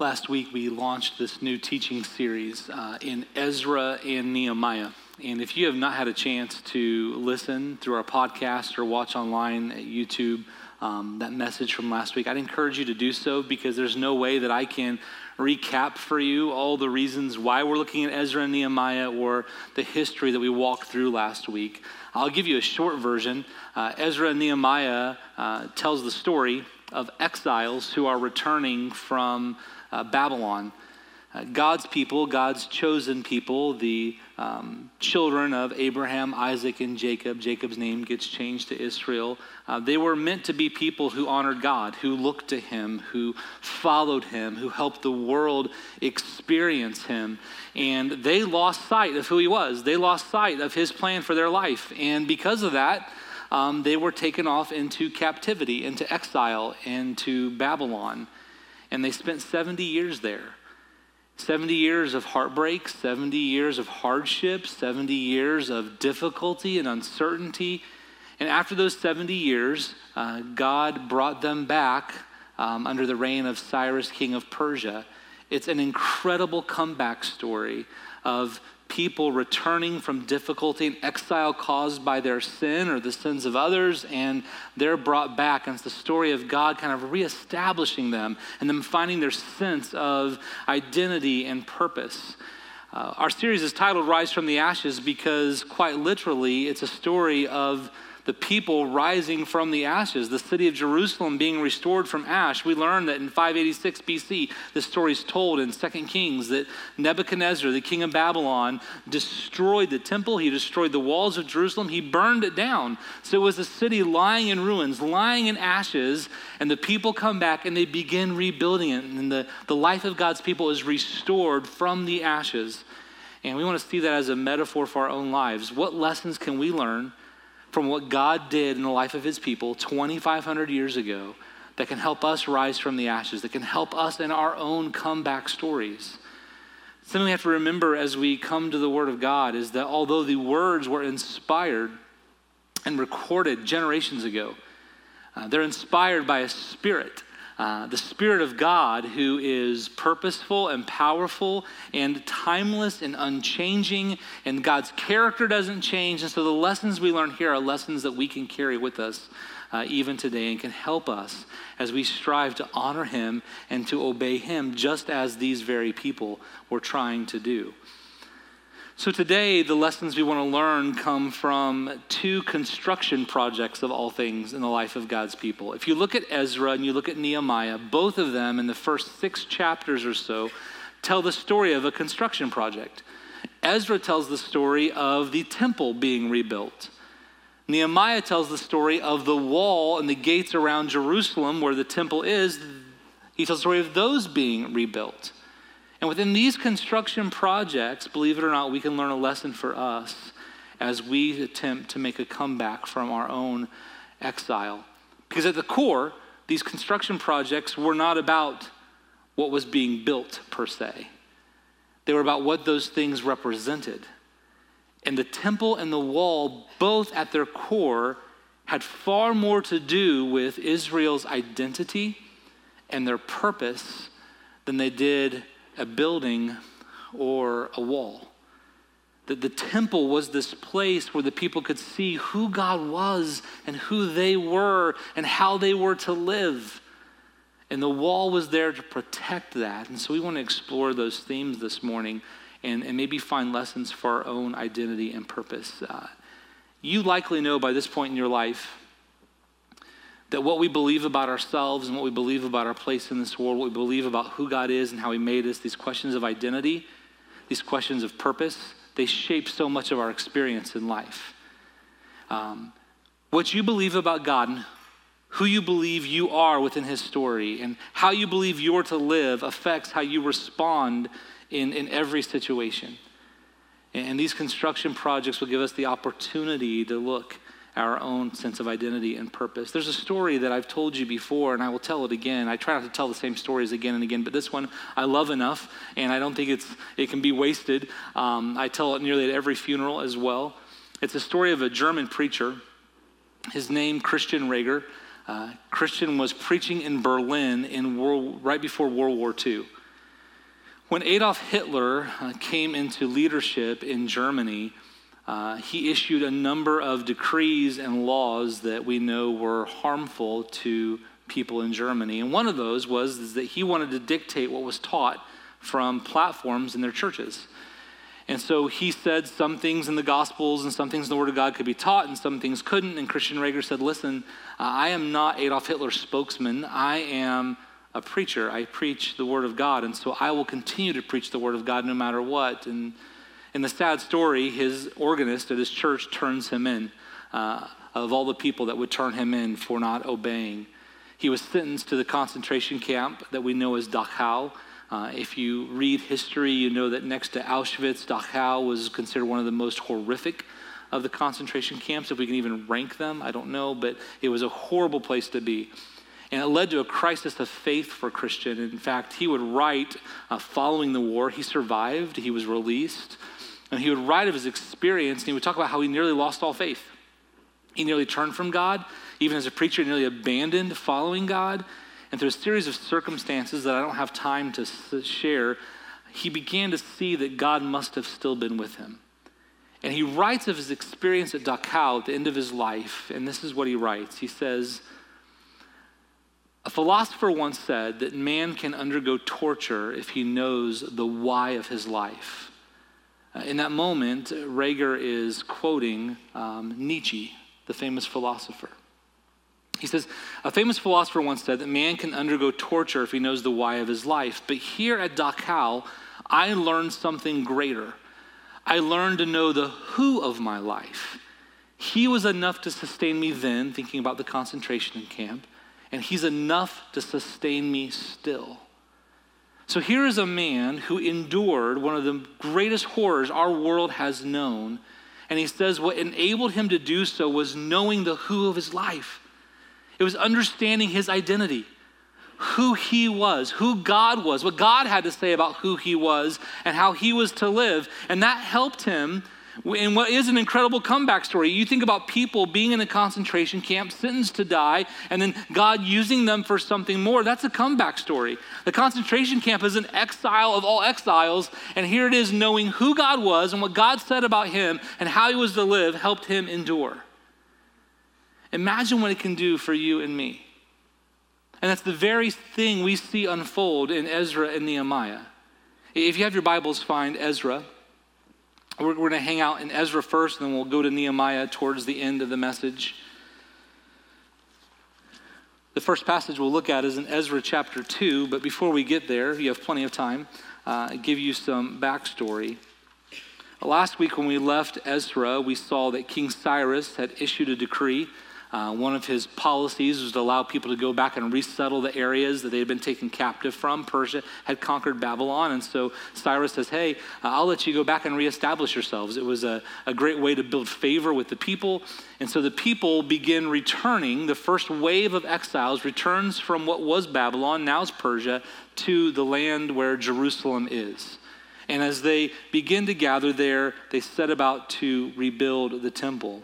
Last week, we launched this new teaching series uh, in Ezra and Nehemiah. And if you have not had a chance to listen through our podcast or watch online at YouTube um, that message from last week, I'd encourage you to do so because there's no way that I can recap for you all the reasons why we're looking at Ezra and Nehemiah or the history that we walked through last week. I'll give you a short version. Uh, Ezra and Nehemiah uh, tells the story of exiles who are returning from uh, Babylon. Uh, God's people, God's chosen people, the um, children of Abraham, Isaac, and Jacob, Jacob's name gets changed to Israel. Uh, they were meant to be people who honored God, who looked to Him, who followed Him, who helped the world experience Him. And they lost sight of who He was. They lost sight of His plan for their life. And because of that, um, they were taken off into captivity, into exile, into Babylon. And they spent 70 years there. 70 years of heartbreak, 70 years of hardship, 70 years of difficulty and uncertainty. And after those 70 years, uh, God brought them back um, under the reign of Cyrus, king of Persia. It's an incredible comeback story of people returning from difficulty and exile caused by their sin or the sins of others, and they're brought back. And it's the story of God kind of reestablishing them and them finding their sense of identity and purpose. Uh, our series is titled Rise from the Ashes because, quite literally, it's a story of the people rising from the ashes, the city of Jerusalem being restored from ash. We learn that in 586 BC, the story is told in 2 Kings that Nebuchadnezzar, the king of Babylon, destroyed the temple, he destroyed the walls of Jerusalem, he burned it down. So it was a city lying in ruins, lying in ashes, and the people come back and they begin rebuilding it. And the, the life of God's people is restored from the ashes. And we want to see that as a metaphor for our own lives. What lessons can we learn? From what God did in the life of his people 2,500 years ago that can help us rise from the ashes, that can help us in our own comeback stories. Something we have to remember as we come to the Word of God is that although the words were inspired and recorded generations ago, uh, they're inspired by a spirit uh, the Spirit of God, who is purposeful and powerful and timeless and unchanging, and God's character doesn't change. And so the lessons we learn here are lessons that we can carry with us uh, even today and can help us as we strive to honor Him and to obey Him, just as these very people were trying to do. So, today, the lessons we want to learn come from two construction projects of all things in the life of God's people. If you look at Ezra and you look at Nehemiah, both of them in the first six chapters or so tell the story of a construction project. Ezra tells the story of the temple being rebuilt. Nehemiah tells the story of the wall and the gates around Jerusalem where the temple is. He tells the story of those being rebuilt. And within these construction projects, believe it or not, we can learn a lesson for us as we attempt to make a comeback from our own exile. Because at the core, these construction projects were not about what was being built per se, they were about what those things represented. And the temple and the wall, both at their core, had far more to do with Israel's identity and their purpose than they did a building or a wall. That the temple was this place where the people could see who God was and who they were and how they were to live. And the wall was there to protect that. And so we want to explore those themes this morning and, and maybe find lessons for our own identity and purpose. Uh, you likely know by this point in your life that what we believe about ourselves and what we believe about our place in this world, what we believe about who God is and how He made us, these questions of identity, these questions of purpose, they shape so much of our experience in life. Um, what you believe about God and who you believe you are within His story and how you believe you're to live affects how you respond in, in every situation. And these construction projects will give us the opportunity to look our own sense of identity and purpose. There's a story that I've told you before, and I will tell it again. I try not to tell the same stories again and again, but this one I love enough, and I don't think it's, it can be wasted. Um, I tell it nearly at every funeral as well. It's a story of a German preacher. His name, Christian Reger. Uh, Christian was preaching in Berlin in world, right before World War II. When Adolf Hitler uh, came into leadership in Germany, uh, he issued a number of decrees and laws that we know were harmful to people in Germany. And one of those was that he wanted to dictate what was taught from platforms in their churches. And so he said some things in the Gospels and some things in the Word of God could be taught and some things couldn't. And Christian Reger said, Listen, uh, I am not Adolf Hitler's spokesman. I am a preacher. I preach the Word of God. And so I will continue to preach the Word of God no matter what. And in the sad story, his organist at his church turns him in, uh, of all the people that would turn him in for not obeying. He was sentenced to the concentration camp that we know as Dachau. Uh, if you read history, you know that next to Auschwitz, Dachau was considered one of the most horrific of the concentration camps, if we can even rank them. I don't know, but it was a horrible place to be. And it led to a crisis of faith for Christian. In fact, he would write uh, following the war. He survived, he was released, and he would write of his experience, and he would talk about how he nearly lost all faith. He nearly turned from God. Even as a preacher, he nearly abandoned following God. And through a series of circumstances that I don't have time to share, he began to see that God must have still been with him. And he writes of his experience at Dachau at the end of his life, and this is what he writes. He says, A philosopher once said that man can undergo torture if he knows the why of his life. Uh, in that moment, Reger is quoting um, Nietzsche, the famous philosopher. He says, A famous philosopher once said that man can undergo torture if he knows the why of his life. But here at Dachau, I learned something greater. I learned to know the who of my life. He was enough to sustain me then, thinking about the concentration camp, and he's enough to sustain me still. So here is a man who endured one of the greatest horrors our world has known. And he says what enabled him to do so was knowing the who of his life. It was understanding his identity, who he was, who God was, what God had to say about who he was and how he was to live. And that helped him in what is an incredible comeback story. You think about people being in a concentration camp, sentenced to die, and then God using them for something more. That's a comeback story. The concentration camp is an exile of all exiles, and here it is knowing who God was and what God said about him and how he was to live helped him endure. Imagine what it can do for you and me. And that's the very thing we see unfold in Ezra and Nehemiah. If you have your Bibles, find Ezra. We're, going to hang out in Ezra first, and then we'll go to Nehemiah towards the end of the message. The first passage we'll look at is in Ezra chapter 2, but before we get there, you have plenty of time, uh, give you some backstory. Last week, when we left Ezra, we saw that King Cyrus had issued a decree uh, one of his policies was to allow people to go back and resettle the areas that they had been taken captive from. Persia had conquered Babylon, and so Cyrus says, Hey, uh, I'll let you go back and reestablish yourselves. It was a, a great way to build favor with the people. And so the people begin returning. The first wave of exiles returns from what was Babylon, now is Persia, to the land where Jerusalem is. And as they begin to gather there, they set about to rebuild the temple.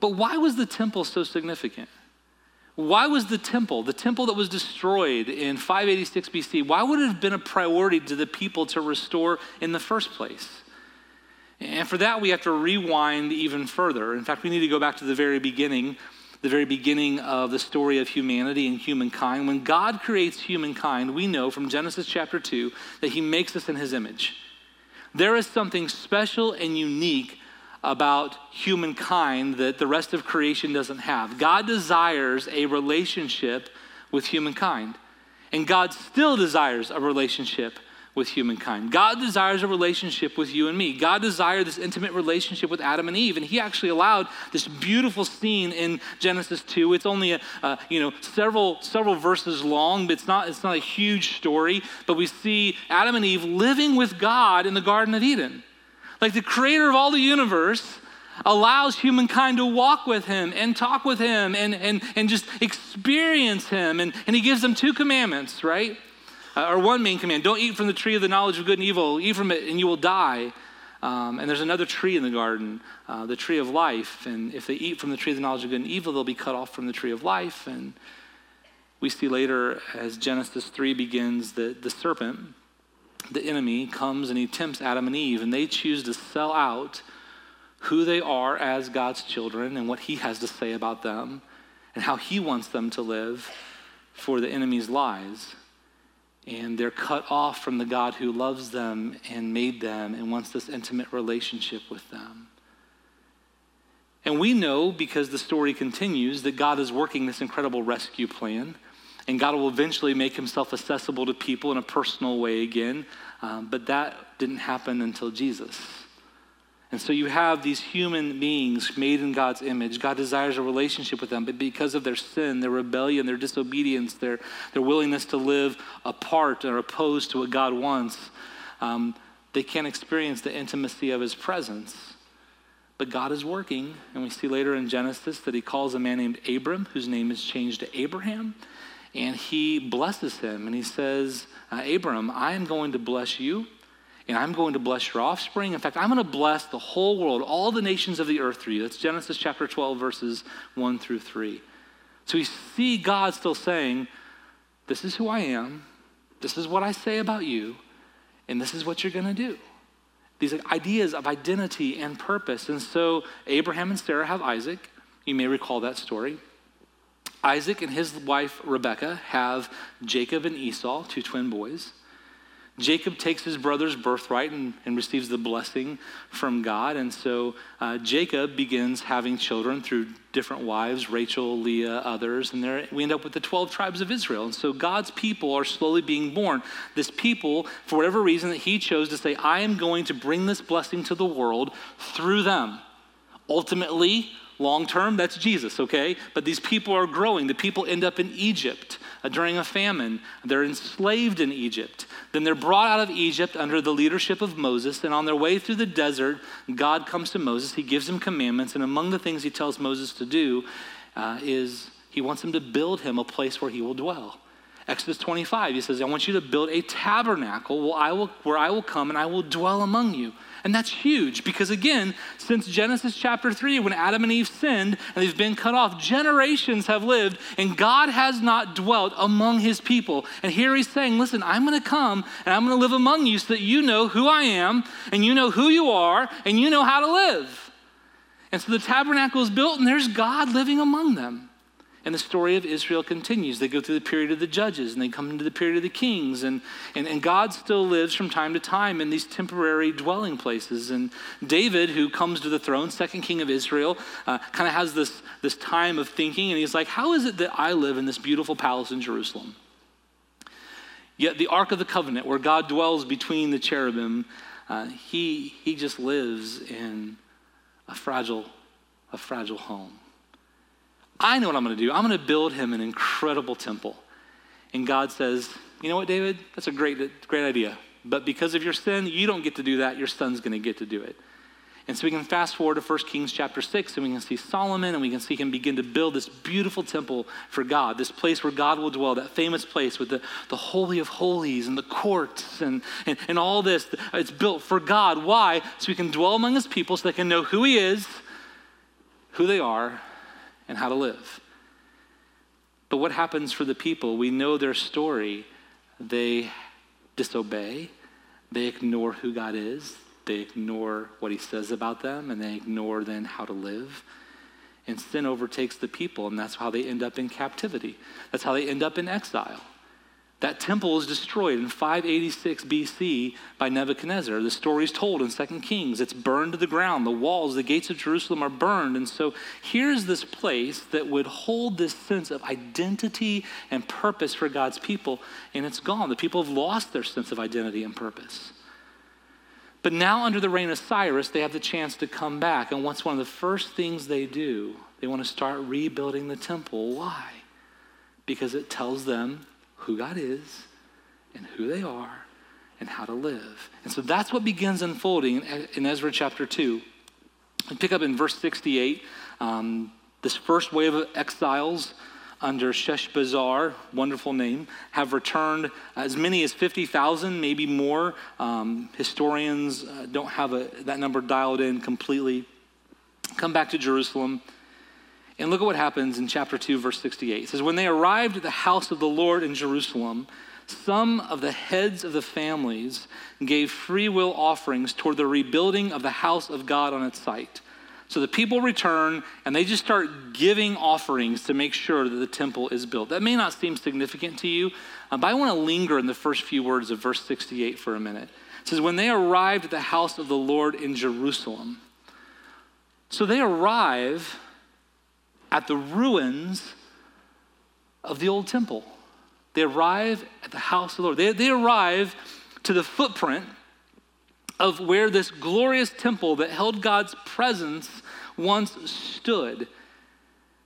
But why was the temple so significant? Why was the temple, the temple that was destroyed in 586 BC, why would it have been a priority to the people to restore in the first place? And for that, we have to rewind even further. In fact, we need to go back to the very beginning, the very beginning of the story of humanity and humankind. When God creates humankind, we know from Genesis chapter 2 that he makes us in his image. There is something special and unique about humankind that the rest of creation doesn't have. God desires a relationship with humankind, and God still desires a relationship with humankind. God desires a relationship with you and me. God desired this intimate relationship with Adam and Eve, and He actually allowed this beautiful scene in Genesis 2. It's only a, you know several several verses long, but it's not it's not a huge story. But we see Adam and Eve living with God in the Garden of Eden. Like the creator of all the universe allows humankind to walk with him and talk with him and, and, and just experience him. And, and he gives them two commandments, right? Uh, or one main command don't eat from the tree of the knowledge of good and evil, eat from it and you will die. Um, and there's another tree in the garden, uh, the tree of life. And if they eat from the tree of the knowledge of good and evil, they'll be cut off from the tree of life. And we see later as Genesis 3 begins that the serpent, the enemy, comes and he tempts Adam and Eve, and they choose to sell out who they are as God's children and what he has to say about them and how he wants them to live for the enemy's lies. And they're cut off from the God who loves them and made them and wants this intimate relationship with them. And we know because the story continues that God is working this incredible rescue plan and God will eventually make himself accessible to people in a personal way again. Um, but that didn't happen until Jesus. And so you have these human beings made in God's image. God desires a relationship with them, but because of their sin, their rebellion, their disobedience, their, their willingness to live apart or opposed to what God wants, um, they can't experience the intimacy of his presence. But God is working, and we see later in Genesis that he calls a man named Abram, whose name is changed to Abraham and he blesses him and he says, uh, Abram, I am going to bless you and I'm going to bless your offspring. In fact, I'm going to bless the whole world, all the nations of the earth through you. That's Genesis chapter 12, verses 1 through 3. So we see God still saying, This is who I am, this is what I say about you, and this is what you're going to do. These ideas of identity and purpose. And so Abraham and Sarah have Isaac. You may recall that story. Isaac and his wife Rebekah have Jacob and Esau, two twin boys. Jacob takes his brother's birthright and, and receives the blessing from God. And so uh, Jacob begins having children through different wives Rachel, Leah, others. And there we end up with the 12 tribes of Israel. And so God's people are slowly being born. This people, for whatever reason, that he chose to say, I am going to bring this blessing to the world through them. Ultimately, Long term, that's Jesus, okay? But these people are growing. The people end up in Egypt uh, during a famine. They're enslaved in Egypt. Then they're brought out of Egypt under the leadership of Moses. And on their way through the desert, God comes to Moses. He gives him commandments. And among the things he tells Moses to do uh, is he wants him to build him a place where he will dwell. Exodus 25, he says, I want you to build a tabernacle where I will, where I will come and I will dwell among you. And that's huge because, again, since Genesis chapter 3, when Adam and Eve sinned and they've been cut off, generations have lived and God has not dwelt among his people. And here he's saying, Listen, I'm going to come and I'm going to live among you so that you know who I am and you know who you are and you know how to live. And so the tabernacle is built and there's God living among them. And the story of Israel continues. They go through the period of the judges and they come into the period of the kings. And, and, and God still lives from time to time in these temporary dwelling places. And David, who comes to the throne, second king of Israel, uh, kind of has this, this time of thinking. And he's like, How is it that I live in this beautiful palace in Jerusalem? Yet the Ark of the Covenant, where God dwells between the cherubim, uh, he, he just lives in a fragile, a fragile home. I know what I'm going to do. I'm going to build him an incredible temple. And God says, You know what, David? That's a great, great idea. But because of your sin, you don't get to do that. Your son's going to get to do it. And so we can fast forward to 1 Kings chapter 6, and we can see Solomon, and we can see him begin to build this beautiful temple for God, this place where God will dwell, that famous place with the, the Holy of Holies and the courts and, and, and all this. It's built for God. Why? So we can dwell among his people so they can know who he is, who they are, and how to live. But what happens for the people? We know their story. They disobey, they ignore who God is, they ignore what he says about them, and they ignore then how to live. And sin overtakes the people, and that's how they end up in captivity. That's how they end up in exile. That temple is destroyed in 586 BC by Nebuchadnezzar. The story is told in 2 Kings. It's burned to the ground. The walls, the gates of Jerusalem are burned. And so here's this place that would hold this sense of identity and purpose for God's people, and it's gone. The people have lost their sense of identity and purpose. But now, under the reign of Cyrus, they have the chance to come back. And what's one of the first things they do? They want to start rebuilding the temple. Why? Because it tells them who God is and who they are and how to live. And so that's what begins unfolding in Ezra chapter 2. We pick up in verse 68. Um, this first wave of exiles under Sheshbazzar, wonderful name, have returned as many as 50,000, maybe more. Um, historians uh, don't have a, that number dialed in completely. Come back to Jerusalem. And look at what happens in chapter 2, verse 68. It says, When they arrived at the house of the Lord in Jerusalem, some of the heads of the families gave free will offerings toward the rebuilding of the house of God on its site. So the people return and they just start giving offerings to make sure that the temple is built. That may not seem significant to you, uh, but I want to linger in the first few words of verse 68 for a minute. It says, When they arrived at the house of the Lord in Jerusalem, so they arrive at the ruins of the old temple. They arrive at the house of the Lord. They, they arrive to the footprint of where this glorious temple that held God's presence once stood.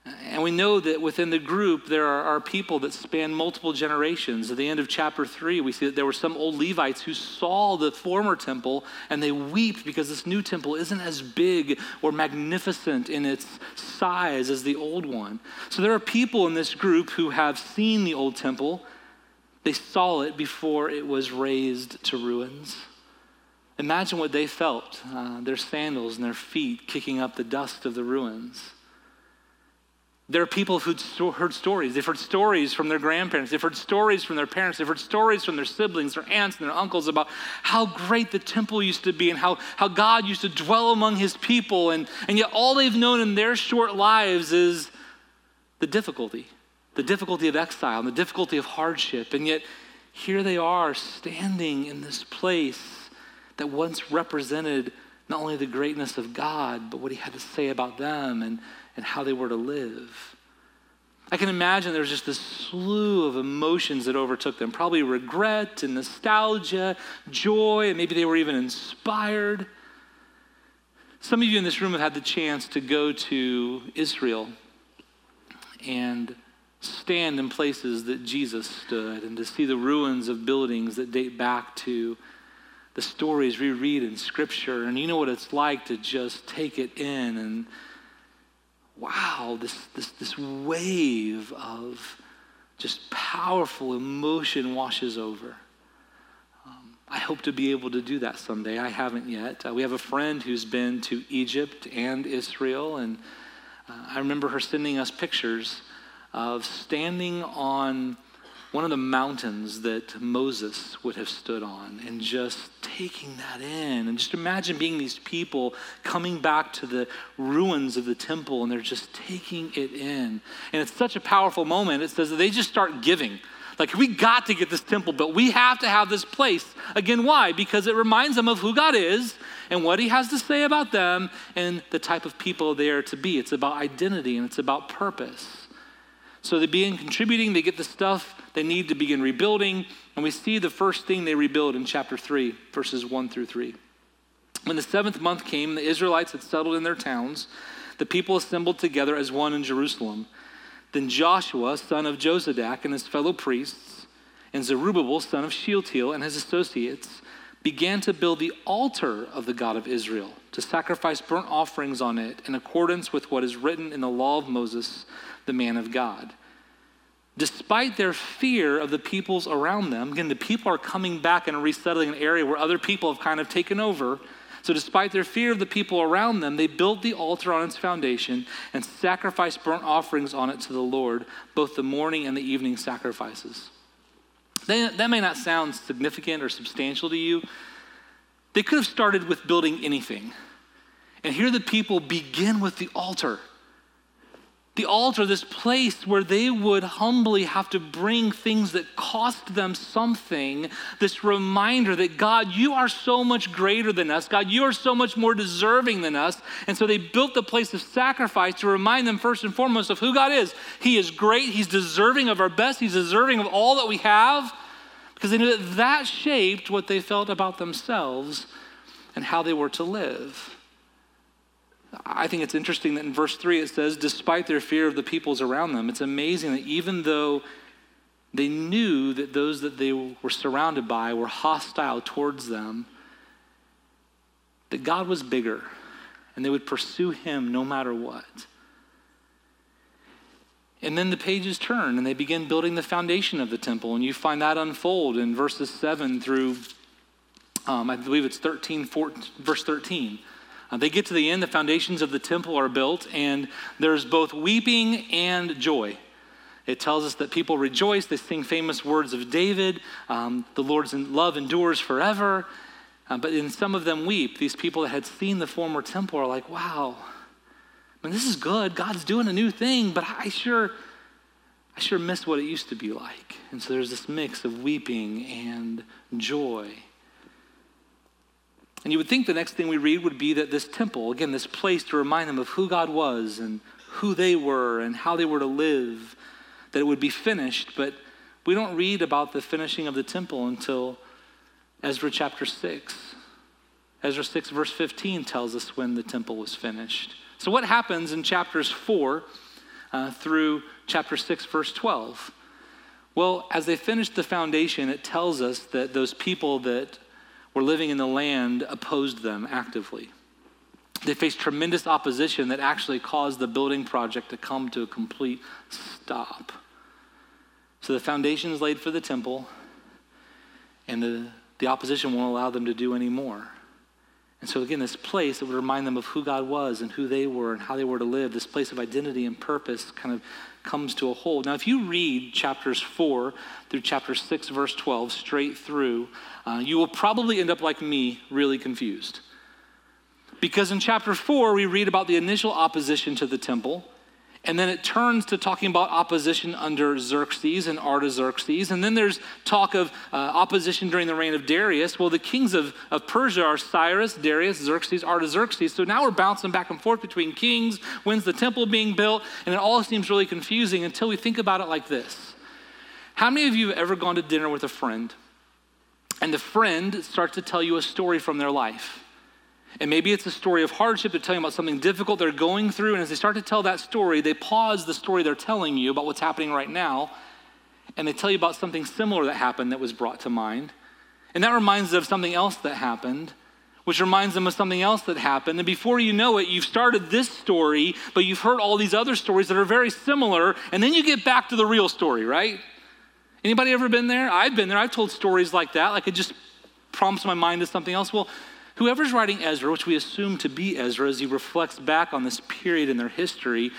And we know that within the group, there are, are, people that span multiple generations. At the end of chapter 3, we see that there were some old Levites who saw the former temple and they weep because this new temple isn't as big or magnificent in its size as the old one. So there are people in this group who have seen the old temple, they saw it before it was razed to ruins. Imagine what they felt uh, their sandals and their feet kicking up the dust of the ruins. There are people who've heard stories. They've heard stories from their grandparents. They've heard stories from their parents. They've heard stories from their siblings, their aunts, and their uncles about how great the temple used to be and how, how God used to dwell among his people. And, and yet, all they've known in their short lives is the difficulty the difficulty of exile and the difficulty of hardship. And yet, here they are standing in this place that once represented not only the greatness of God, but what he had to say about them and and how they were to live. I can imagine there was just this slew of emotions that overtook them probably regret and nostalgia, joy, and maybe they were even inspired. Some of you in this room have had the chance to go to Israel and stand in places that Jesus stood and to see the ruins of buildings that date back to the stories we read in Scripture. And you know what it's like to just take it in and wow, this, this, this wave of just powerful emotion washes over. Um, I hope to be able to do that someday. I haven't yet. Uh, we have a friend who's been to Egypt and Israel, and uh, I remember her sending us pictures of standing on one of the mountains that Moses would have stood on and just taking that in. And just imagine being these people coming back to the ruins of the temple and they're just taking it in. And it's such a powerful moment. It says that they just start giving. Like, we got to get this temple but We have to have this place. Again, why? Because it reminds them of who God is and what He has to say about them and the type of people they are to be. It's about identity and it's about purpose. So they begin contributing, they get the stuff they need to begin rebuilding, and we see the first thing they rebuild in chapter 3, verses 1 through 3. When the seventh month came, the Israelites had settled in their towns. The people assembled together as one in Jerusalem. Then Joshua, son of Jozadak, and his fellow priests, and Zerubbabel, son of Shealtiel, and his associates, began to build the altar of the God of Israel, to sacrifice burnt offerings on it in accordance with what is written in the law of Moses the man of God. Despite their fear of the peoples around them, again, the people are coming back and resettling an area where other people have kind of taken over. So, despite their fear of the people around them, they built the altar on its foundation and sacrificed burnt offerings on it to the Lord, both the morning and the evening sacrifices. That may not sound significant or substantial to you. They could have started with building anything. And here the people begin with the altar the altar, this place where they would humbly have to bring things that cost them something, this reminder that God, you are so much greater than us. God, you are so much more deserving than us. And so they built the place of sacrifice to remind them, first and foremost, of who God is. He is great, He's deserving of our best, He's deserving of all that we have, because they knew that that shaped what they felt about themselves and how they were to live. I think it's interesting that in verse 3 it says, despite their fear of the peoples around them, it's amazing that even though they knew that those that they were surrounded by were hostile towards them, that God was bigger and they would pursue him no matter what. And then the pages turn and they begin building the foundation of the temple. And you find that unfold in verses 7 through, um, I believe it's 13, 14, verse 13. Uh, they get to the end, the foundations of the temple are built, and there's both weeping and joy. It tells us that people rejoice. They sing famous words of David. Um, the Lord's love endures forever. Uh, but in some of them weep. These people that had seen the former temple are like, wow, I mean, this is good. God's doing a new thing, but I sure, I sure miss what it used to be like. And so there's this mix of weeping and joy. And you would think the next thing we read would be that this temple, again, this place to remind them of who God was and who they were and how they were to live that it would be finished, but we don't read about the finishing of the temple until Ezra chapter 6. Ezra 6, verse 15 tells us when the temple was finished. So, what happens in chapters 4 uh, through chapter 6, verse 12? Well, as they finished the foundation, it tells us that those people that were living in the land opposed them actively. They faced tremendous opposition that actually caused the building project to come to a complete stop. So the foundation is laid for the temple, and the, the opposition won't allow them to do any more. And so, again, this place that would remind them of who God was and who they were and how they were to live, this place of identity and purpose kind of comes to a hold. Now, if you read chapters 4 through chapter 6, verse 12, straight through, uh, you will probably end up like me, really confused. Because in chapter 4, we read about the initial opposition to the temple. And then it turns to talking about opposition under Xerxes and Artaxerxes. And then there's talk of uh, opposition during the reign of Darius. Well, the kings of, of Persia are Cyrus, Darius, Xerxes, Artaxerxes. So now we're bouncing back and forth between kings. When's the temple being built? And it all seems really confusing until we think about it like this How many of you have ever gone to dinner with a friend? And the friend starts to tell you a story from their life. And maybe it's a story of hardship. They're telling about something difficult they're going through. And as they start to tell that story, they pause the story they're telling you about what's happening right now. And they tell you about something similar that happened that was brought to mind. And that reminds them of something else that happened, which reminds them of something else that happened. And before you know it, you've started this story, but you've heard all these other stories that are very similar. And then you get back to the real story, right? Anybody ever been there? I've been there. I've told stories like that. Like it just prompts my mind to something else. Well, Whoever's writing Ezra, which we assume to be Ezra as he reflects back on this period in their history,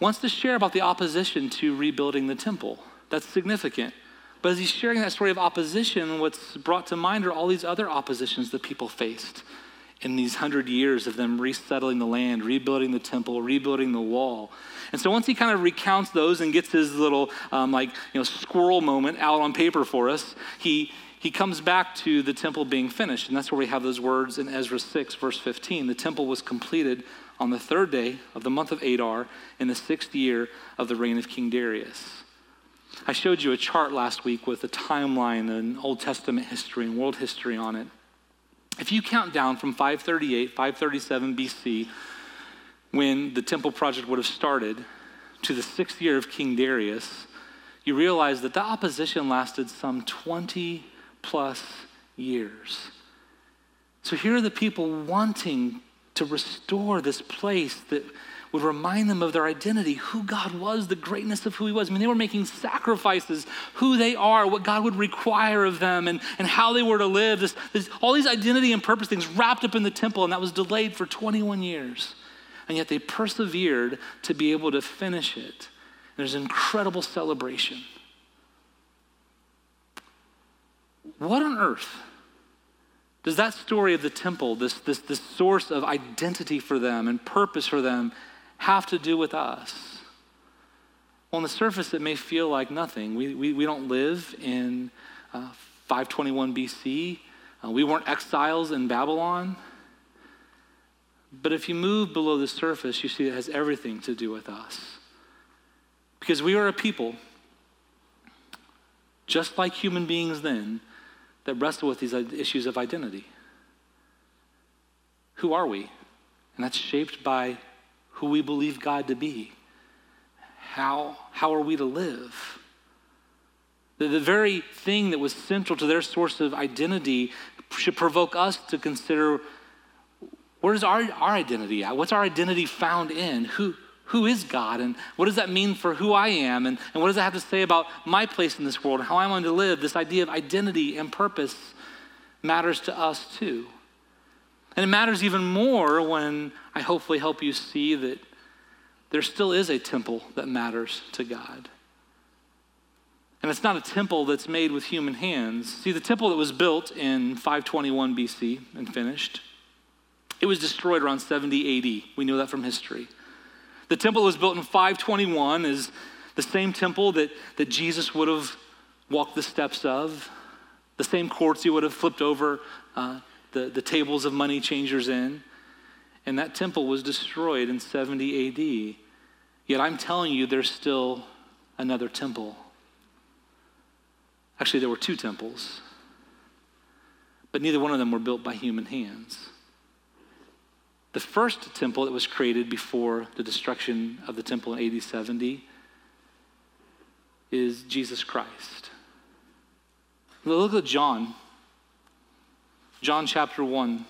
wants to share about the opposition to rebuilding the temple. That's significant. But as he's sharing that story of opposition, what's brought to mind are all these other oppositions that people faced in these hundred years of them resettling the land, rebuilding the temple, rebuilding the wall. And so once he kind of recounts those and gets his little um, like you know squirrel moment out on paper for us, he he comes back to the temple being finished. And that's where we have those words in Ezra 6, verse 15. The temple was completed on the third day of the month of Adar in the sixth year of the reign of King Darius. I showed you a chart last week with a timeline and Old Testament history and world history on it. If you count down from 538, 537 BC, when the temple project would have started, to the sixth year of King Darius, you realize that the opposition lasted some 20 plus years. So here are the people wanting to restore this place that would remind them of their identity, who God was, the greatness of who He was. I mean, they were making sacrifices, who they are, what God would require of them, and, and how they were to live. This, this, all these identity and purpose things wrapped up in the temple, and that was delayed for 21 years. And yet they persevered to be able to finish it. There's an incredible celebration. What on earth does that story of the temple, this, this, this source of identity for them and purpose for them, have to do with us? Well, on the surface, it may feel like nothing. We, we, we don't live in uh, 521 BC, uh, we weren't exiles in Babylon. But if you move below the surface, you see it has everything to do with us. Because we are a people, just like human beings then, that wrestle with these uh, issues of identity. Who are we? And that's shaped by who we believe God to be. How, how are we to live? The, the very thing that was central to their source of identity should provoke us to consider where's our, our identity at? What's our identity found in? Who, who is God and what does that mean for who I am and, and what does that have to say about my place in this world and how I'm going to live? This idea of identity and purpose matters to us too. And it matters even more when I hopefully help you see that there still is a temple that matters to God. And it's not a temple that's made with human hands. See, the temple that was built in 521 BC and finished, it was destroyed around 70 AD. We know that from history. The temple was built in 521 is the same temple that, that Jesus would have walked the steps of, the same courts he would have flipped over uh, the, the tables of money changers in. And that temple was destroyed in 70 AD. Yet I'm telling you, there's still another temple. Actually, there were two temples, but neither one of them were built by human hands. The first temple that was created before the destruction of the temple in AD 70 is Jesus Christ. Look at John. John chapter 1.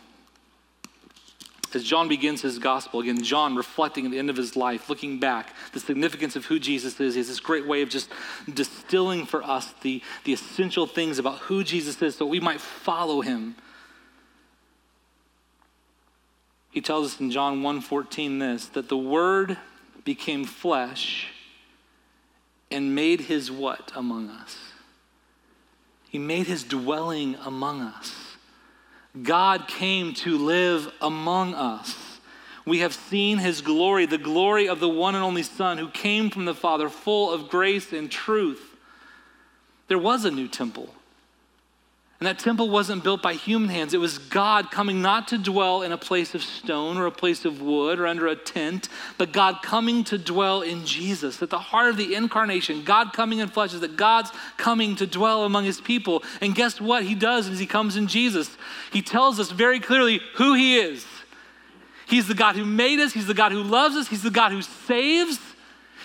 As John begins his gospel, again, John reflecting at the end of his life, looking back, the significance of who Jesus is, he has this great way of just distilling for us the, the essential things about who Jesus is so we might follow him. He tells us in John 1:14 this that the word became flesh and made his what among us? He made his dwelling among us. God came to live among us. We have seen his glory, the glory of the one and only Son who came from the Father, full of grace and truth. There was a new temple. And that temple wasn't built by human hands. It was God coming not to dwell in a place of stone or a place of wood or under a tent, but God coming to dwell in Jesus. At the heart of the incarnation, God coming in flesh is that God's coming to dwell among his people. And guess what he does as he comes in Jesus? He tells us very clearly who he is. He's the God who made us, he's the God who loves us, he's the God who saves.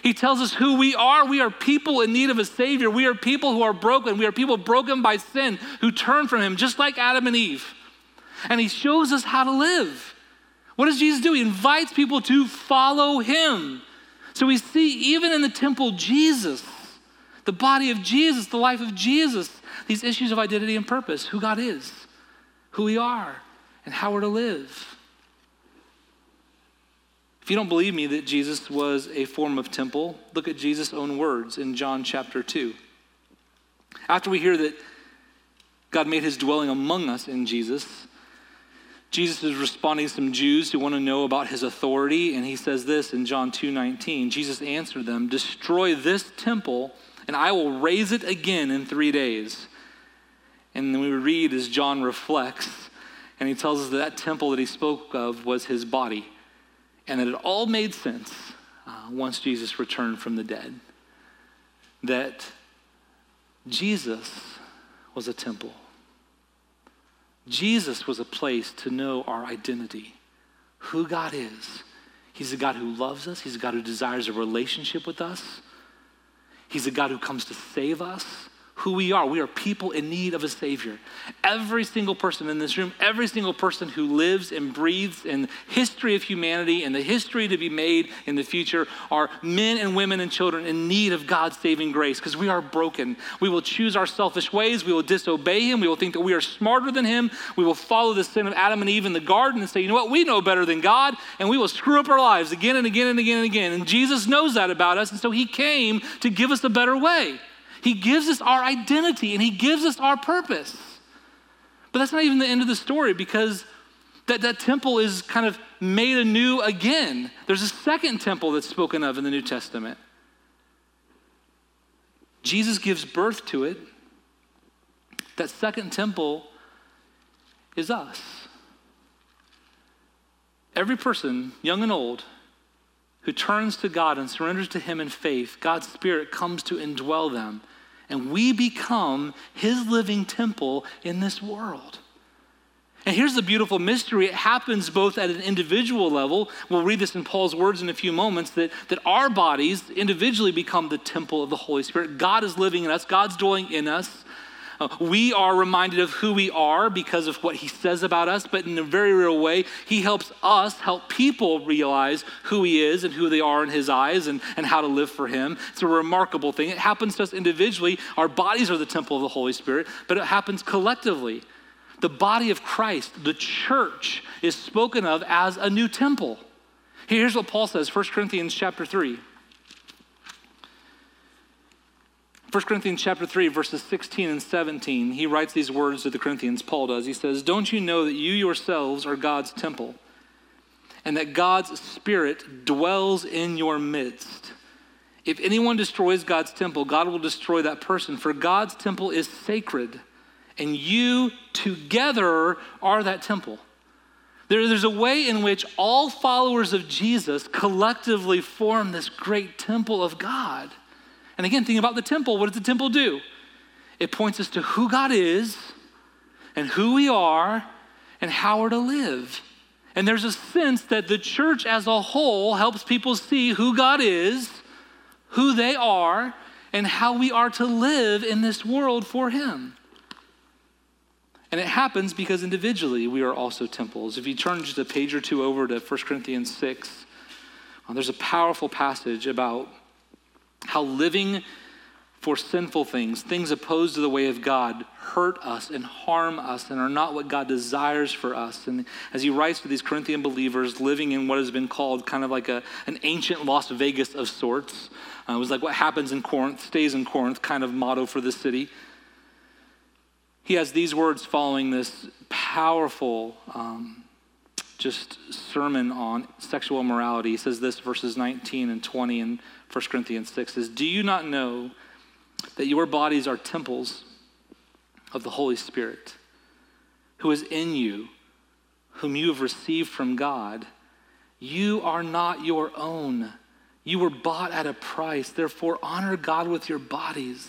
He tells us who we are. We are people in need of a Savior. We are people who are broken. We are people broken by sin who turn from Him, just like Adam and Eve. And He shows us how to live. What does Jesus do? He invites people to follow Him. So we see, even in the temple, Jesus, the body of Jesus, the life of Jesus, these issues of identity and purpose who God is, who we are, and how we're to live. If you don't believe me that Jesus was a form of temple, look at Jesus' own words in John chapter 2. After we hear that God made his dwelling among us in Jesus, Jesus is responding to some Jews who want to know about his authority, and he says this in John 2:19. Jesus answered them, "Destroy this temple, and I will raise it again in 3 days." And then we read as John reflects, and he tells us that that temple that he spoke of was his body and that it all made sense uh, once Jesus returned from the dead. That Jesus was a temple. Jesus was a place to know our identity, who God is. He's a God who loves us, He's a God who desires a relationship with us, He's a God who comes to save us who we are. We are people in need of a Savior. Every single person in this room, every single person who lives and breathes in history of humanity and the history to be made in the future are men and women and children in need of God's saving grace because we are broken. We will choose our selfish ways. We will disobey Him. We will think that we are smarter than Him. We will follow the sin of Adam and Eve in the garden and say, you know what, we know better than God, and we will screw up our lives again and again and again and again. And Jesus knows that about us, and so He came to give us a better way. He gives us our identity and He gives us our purpose. But that's not even the end of the story because that, that temple is kind of made anew again. There's a second temple that's spoken of in the New Testament. Jesus gives birth to it. That second temple is us. Every person, young and old, who turns to God and surrenders to Him in faith, God's Spirit comes to indwell them and we become his living temple in this world. And here's the beautiful mystery it happens both at an individual level. We'll read this in Paul's words in a few moments that, that our bodies individually become the temple of the Holy Spirit. God is living in us, God's dwelling in us. We are reminded of who we are because of what he says about us, but in a very real way, he helps us help people realize who he is and who they are in his eyes and, and how to live for him. It's a remarkable thing. It happens to us individually. Our bodies are the temple of the Holy Spirit, but it happens collectively. The body of Christ, the church, is spoken of as a new temple. Here's what Paul says, 1 Corinthians chapter 3. 1 Corinthians chapter 3 verses 16 and 17 he writes these words to the Corinthians Paul does. He says don't you know that you yourselves are God's temple and that God's spirit dwells in your midst? If anyone destroys God's temple God will destroy that person for God's temple is sacred and you together are that temple. There, there's a way in which all followers of Jesus collectively form this great temple of God and again, think about the temple. What does the temple do? It points us to who God is and who we are and how we're to live. And there's a sense that the church as a whole helps people see who God is, who they are, and how we are to live in this world for Him. And it happens because individually we are also temples. If you turn just a page or two over to 1 Corinthians 6, well, there's a powerful passage about how living for sinful things, things opposed to the way of God, hurt us and harm us and are not what God desires for us. And as he writes to these Corinthian believers living in what has been called kind of like a, an ancient Las Vegas of sorts, uh, it was like what happens in Corinth stays in Corinth kind of motto for the city. He has these words following this powerful um, just sermon on sexual immorality. He says this verses 19 and 20 and 1 Corinthians 6 says, Do you not know that your bodies are temples of the Holy Spirit, who is in you, whom you have received from God? You are not your own. You were bought at a price. Therefore, honor God with your bodies.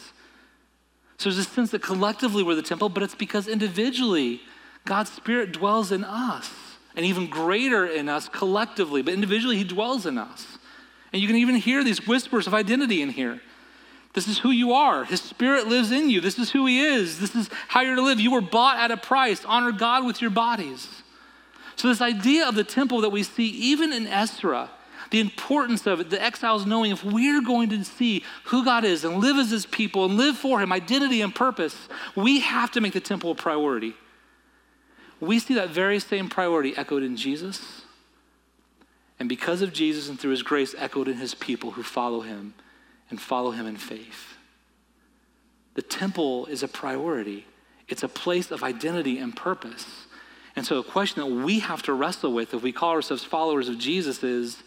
So there's a sense that collectively we're the temple, but it's because individually God's Spirit dwells in us, and even greater in us collectively, but individually He dwells in us. And you can even hear these whispers of identity in here. This is who you are. His spirit lives in you. This is who he is. This is how you're to live. You were bought at a price. Honor God with your bodies. So, this idea of the temple that we see even in Ezra, the importance of it, the exiles knowing if we're going to see who God is and live as his people and live for him, identity and purpose, we have to make the temple a priority. We see that very same priority echoed in Jesus and because of Jesus and through his grace, echoed in his people who follow him and follow him in faith. The temple is a priority, it's a place of identity and purpose. And so, a question that we have to wrestle with if we call ourselves followers of Jesus is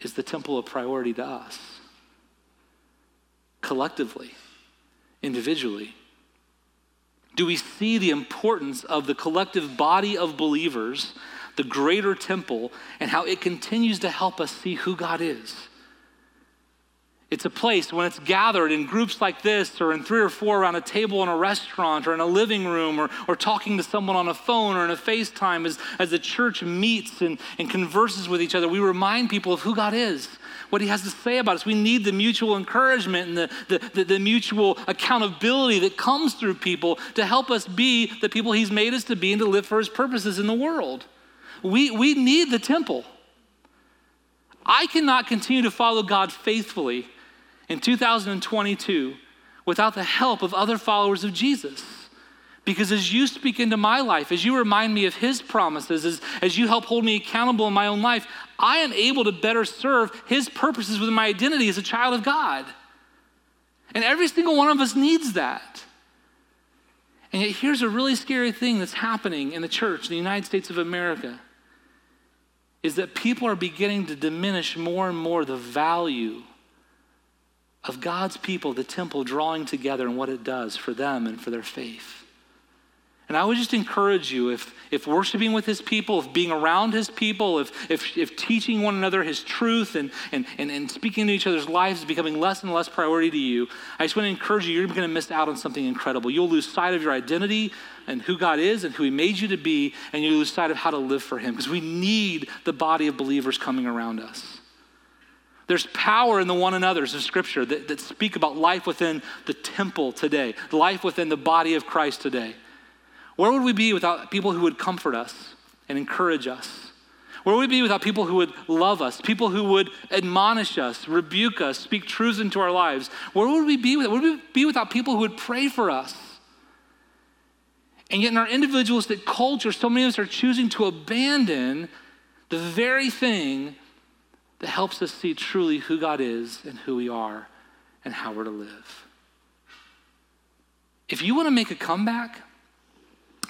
is the temple a priority to us? Collectively, individually. Do we see the importance of the collective body of believers the greater temple, and how it continues to help us see who God is. It's a place when it's gathered in groups like this, or in three or four around a table in a restaurant, or in a living room, or, or talking to someone on a phone or in a FaceTime, as, as the church meets and, and converses with each other, we remind people of who God is, what He has to say about us. We need the mutual encouragement and the, the, the, the mutual accountability that comes through people to help us be the people He's made us to be and to live for His purposes in the world. We, we need the temple. I cannot continue to follow God faithfully in 2022 without the help of other followers of Jesus. Because as you speak into my life, as you remind me of his promises, as, as you help hold me accountable in my own life, I am able to better serve his purposes within my identity as a child of God. And every single one of us needs that. And yet, here's a really scary thing that's happening in the church in the United States of America is that people are beginning to diminish more and more the value of God's people, the temple drawing together and what it does for them and for their faith. And I would just encourage you if, if worshiping with his people, if being around his people, if, if, if teaching one another his truth and, and, and, and speaking to each other's lives is becoming less and less priority to you, I just want to encourage you, you're going to miss out on something incredible. You'll lose sight of your identity and who God is and who he made you to be, and you lose sight of how to live for him because we need the body of believers coming around us. There's power in the one another's of Scripture that, that speak about life within the temple today, life within the body of Christ today. Where would we be without people who would comfort us and encourage us? Where would we be without people who would love us, people who would admonish us, rebuke us, speak truths into our lives? Where would we be without, would we be without people who would pray for us? And yet, in our individualistic culture, so many of us are choosing to abandon the very thing that helps us see truly who God is and who we are and how we're to live. If you want to make a comeback,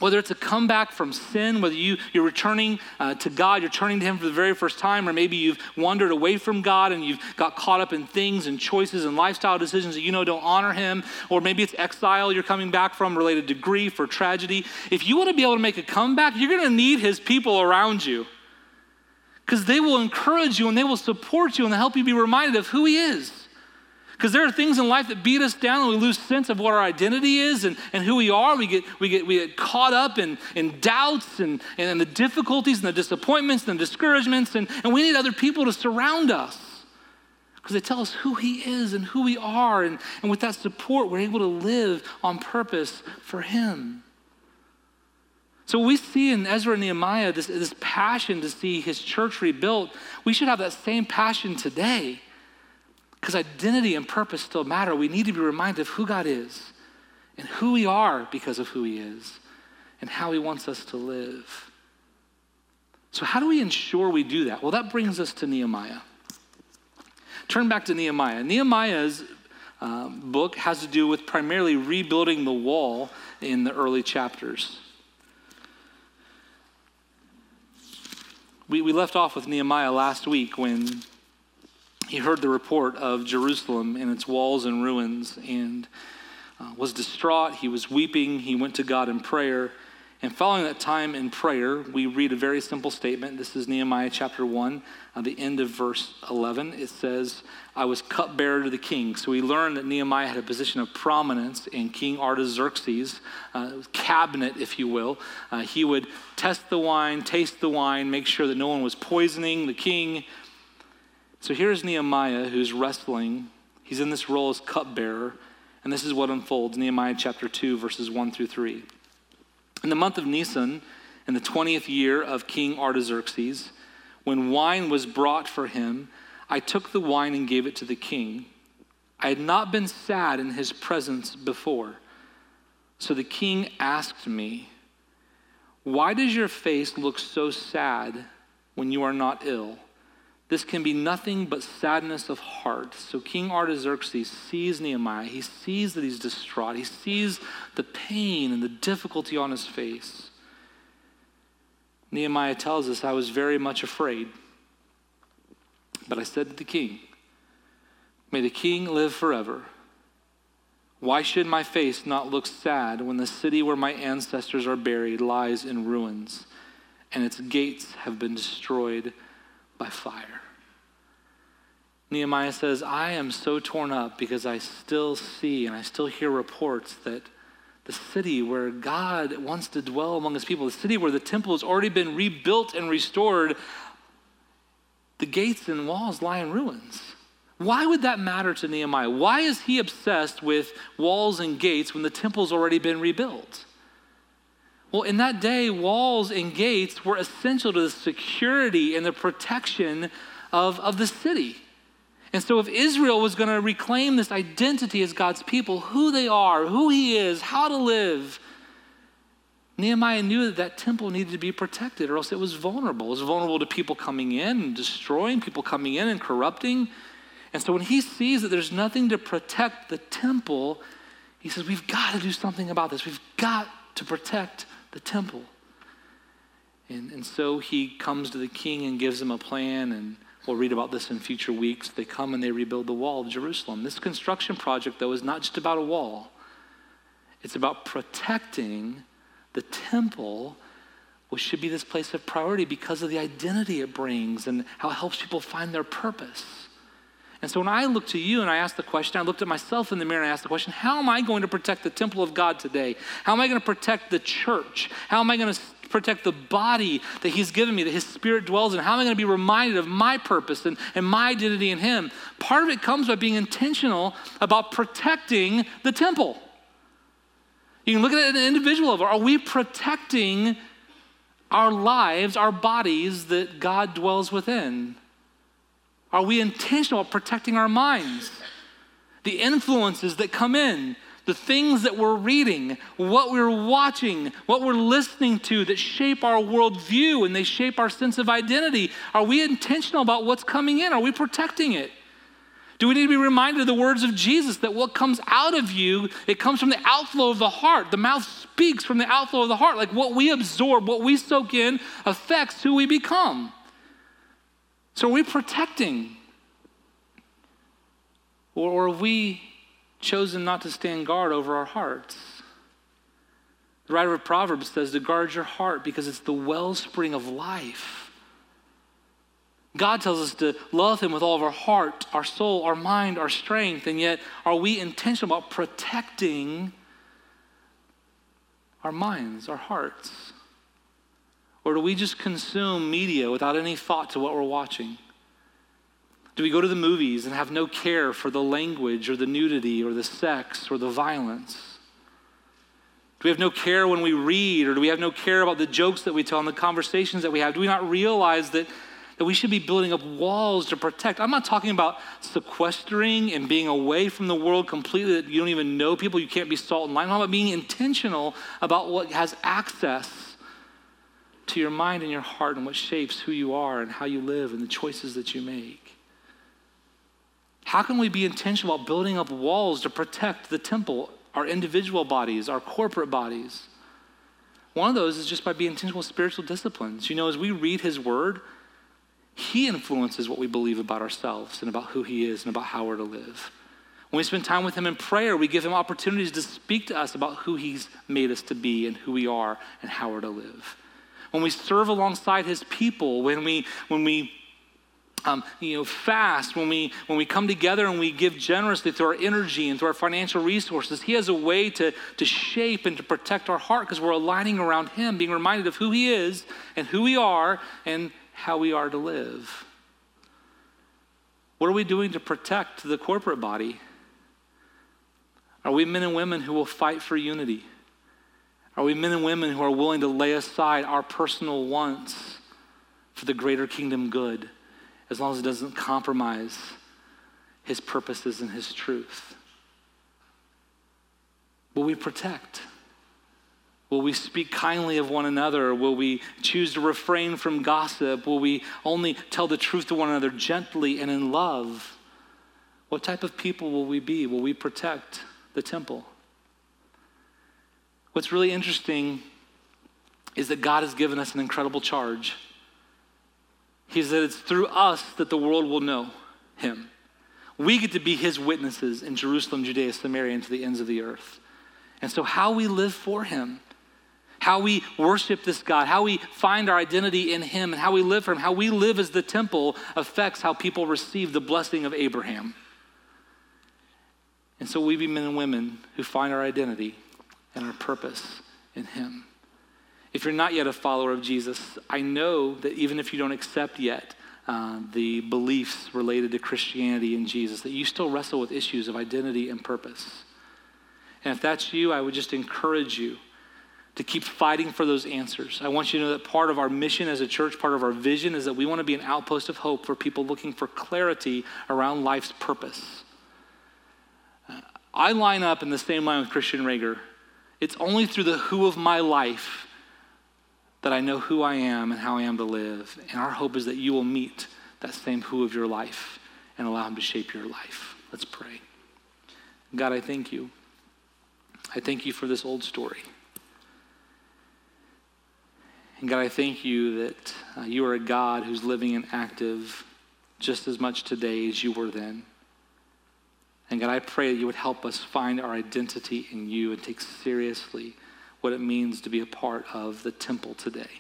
whether it's a comeback from sin, whether you, you're returning uh, to God, you're turning to Him for the very first time, or maybe you've wandered away from God and you've got caught up in things and choices and lifestyle decisions that you know don't honor Him, or maybe it's exile you're coming back from related to grief or tragedy. If you want to be able to make a comeback, you're going to need His people around you because they will encourage you and they will support you and help you be reminded of who He is. Because there are things in life that beat us down and we lose sense of what our identity is and, and who we are. We get, we get, we get caught up in, in doubts and, and the difficulties and the disappointments and the discouragements. And, and we need other people to surround us because they tell us who He is and who we are. And, and with that support, we're able to live on purpose for Him. So we see in Ezra and Nehemiah this, this passion to see his church rebuilt. We should have that same passion today because identity and purpose still matter. We need to be reminded of who God is and who we are because of who he is and how he wants us to live. So, how do we ensure we do that? Well, that brings us to Nehemiah. Turn back to Nehemiah. Nehemiah's uh, book has to do with primarily rebuilding the wall in the early chapters. We, we left off with Nehemiah last week when he heard the report of Jerusalem and its walls and ruins and uh, was distraught. He was weeping. He went to God in prayer. And following that time in prayer, we read a very simple statement. This is Nehemiah chapter 1, uh, the end of verse 11. It says, I was cupbearer to the king. So we learn that Nehemiah had a position of prominence in King Artaxerxes' uh, cabinet, if you will. Uh, he would test the wine, taste the wine, make sure that no one was poisoning the king. So here's Nehemiah who's wrestling. He's in this role as cupbearer. And this is what unfolds Nehemiah chapter 2, verses 1 through 3. In the month of Nisan, in the 20th year of King Artaxerxes, when wine was brought for him, I took the wine and gave it to the king. I had not been sad in his presence before. So the king asked me, Why does your face look so sad when you are not ill? This can be nothing but sadness of heart. So King Artaxerxes sees Nehemiah. He sees that he's distraught. He sees the pain and the difficulty on his face. Nehemiah tells us, I was very much afraid. But I said to the king, May the king live forever. Why should my face not look sad when the city where my ancestors are buried lies in ruins and its gates have been destroyed by fire? Nehemiah says, I am so torn up because I still see and I still hear reports that the city where God wants to dwell among his people, the city where the temple has already been rebuilt and restored, the gates and walls lie in ruins. Why would that matter to Nehemiah? Why is he obsessed with walls and gates when the temple's already been rebuilt? Well, in that day, walls and gates were essential to the security and the protection of, of the city. And so, if Israel was going to reclaim this identity as God's people, who they are, who He is, how to live, Nehemiah knew that that temple needed to be protected, or else it was vulnerable. It was vulnerable to people coming in and destroying, people coming in and corrupting. And so, when he sees that there's nothing to protect the temple, he says, We've got to do something about this. We've got to protect the temple. And, and so he comes to the king and gives him a plan and We'll read about this in future weeks. They come and they rebuild the wall of Jerusalem. This construction project, though, is not just about a wall, it's about protecting the temple, which should be this place of priority because of the identity it brings and how it helps people find their purpose. And so when I look to you and I ask the question, I looked at myself in the mirror and I asked the question, how am I going to protect the temple of God today? How am I going to protect the church? How am I going to protect the body that He's given me, that His Spirit dwells in? How am I going to be reminded of my purpose and, and my identity in Him? Part of it comes by being intentional about protecting the temple. You can look at it at an individual level. Are we protecting our lives, our bodies that God dwells within? Are we intentional about protecting our minds? The influences that come in, the things that we're reading, what we're watching, what we're listening to that shape our worldview and they shape our sense of identity. Are we intentional about what's coming in? Are we protecting it? Do we need to be reminded of the words of Jesus that what comes out of you, it comes from the outflow of the heart. The mouth speaks from the outflow of the heart. Like what we absorb, what we soak in, affects who we become. So are we protecting? Or, are we chosen not to stand guard over our hearts. The writer of Proverbs says to guard your heart because it's the wellspring of life. God tells us to love Him with all of our heart, our soul, our mind, our strength, and yet are we intentional about protecting our minds, our hearts? Or do we just consume media without any thought to what we're watching? Do we go to the movies and have no care for the language or the nudity or the sex or the violence? Do we have no care when we read or do we have no care about the jokes that we tell and the conversations that we have? Do we not realize that, that we should be building up walls to protect? I'm not talking about sequestering and being away from the world completely that you don't even know people, you can't be salt and lime. I'm talking about being intentional about what has access to your mind and your heart and what shapes who you are and how you live and the choices that you make. How can we be intentional about building up walls to protect the temple, our individual bodies, our corporate bodies? One of those is just by being intentional with spiritual disciplines. You know, as we read His Word, He influences what we believe about ourselves and about who He is and about how we're to live. When we spend time with Him in prayer, we give Him opportunities to speak to us about who He's made us to be and who we are and how we're to live. When we serve alongside His people, when we, when we um, you know, fast, when we, when we come together and we give generously through our energy and through our financial resources, He has a way to, to shape and to protect our heart because we're aligning around Him, being reminded of who He is and who we are and how we are to live. What are we doing to protect the corporate body? Are we men and women who will fight for unity? Are we men and women who are willing to lay aside our personal wants for the greater kingdom good? as long as it doesn't compromise his purposes and his truth? Will we protect? Will we speak kindly of one another? Will we choose to refrain from gossip? Will we only tell the truth to one another gently and in love? What type of people will we be? Will we protect the temple? What's really interesting is that God has given us an incredible charge. He said it's through us that the world will know him. We get to be his witnesses in Jerusalem, Judea, Samaria, and to the ends of the earth. And so, how we live for him, how we worship this God, how we find our identity in him, and how we live for him, how we live as the temple affects how people receive the blessing of Abraham. And so, we be men and women who find our identity and our purpose in him. If you're not yet a follower of Jesus, I know that even if you don't accept yet uh, the beliefs related to Christianity and Jesus, that you still wrestle with issues of identity and purpose. And if that's you, I would just encourage you to keep fighting for those answers. I want you to know that part of our mission as a church, part of our vision, is that we want to be an outpost of hope for people looking for clarity around life's purpose. Uh, I line up in the same line with Christian Reger. It's only through the who of my life that I know who I am and how I am to live. And our hope is that you will meet that same who of your life and allow him to shape your life. Let's pray. God, I thank you. I thank you for this old story. And God, I thank you that uh, you are a God who's living and active just as much today as you were then. And God, I pray that you would help us find our identity in you and take seriously what it means to be a part of the temple today.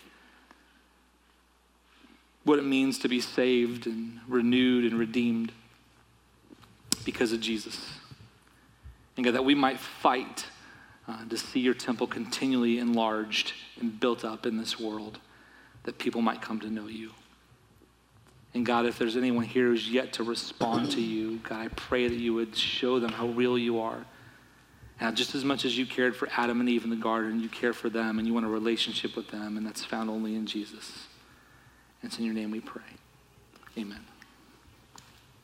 What it means to be saved and renewed and redeemed because of Jesus. And God, that we might fight uh, to see your temple continually enlarged and built up in this world, that people might come to know you. And God, if there's anyone here who's yet to respond to you, God, I pray that you would show them how real you are now, just as much as you cared for Adam and Eve in the garden, you care for them and you want a relationship with them, and that's found only in Jesus. And it's in your name we pray. Amen.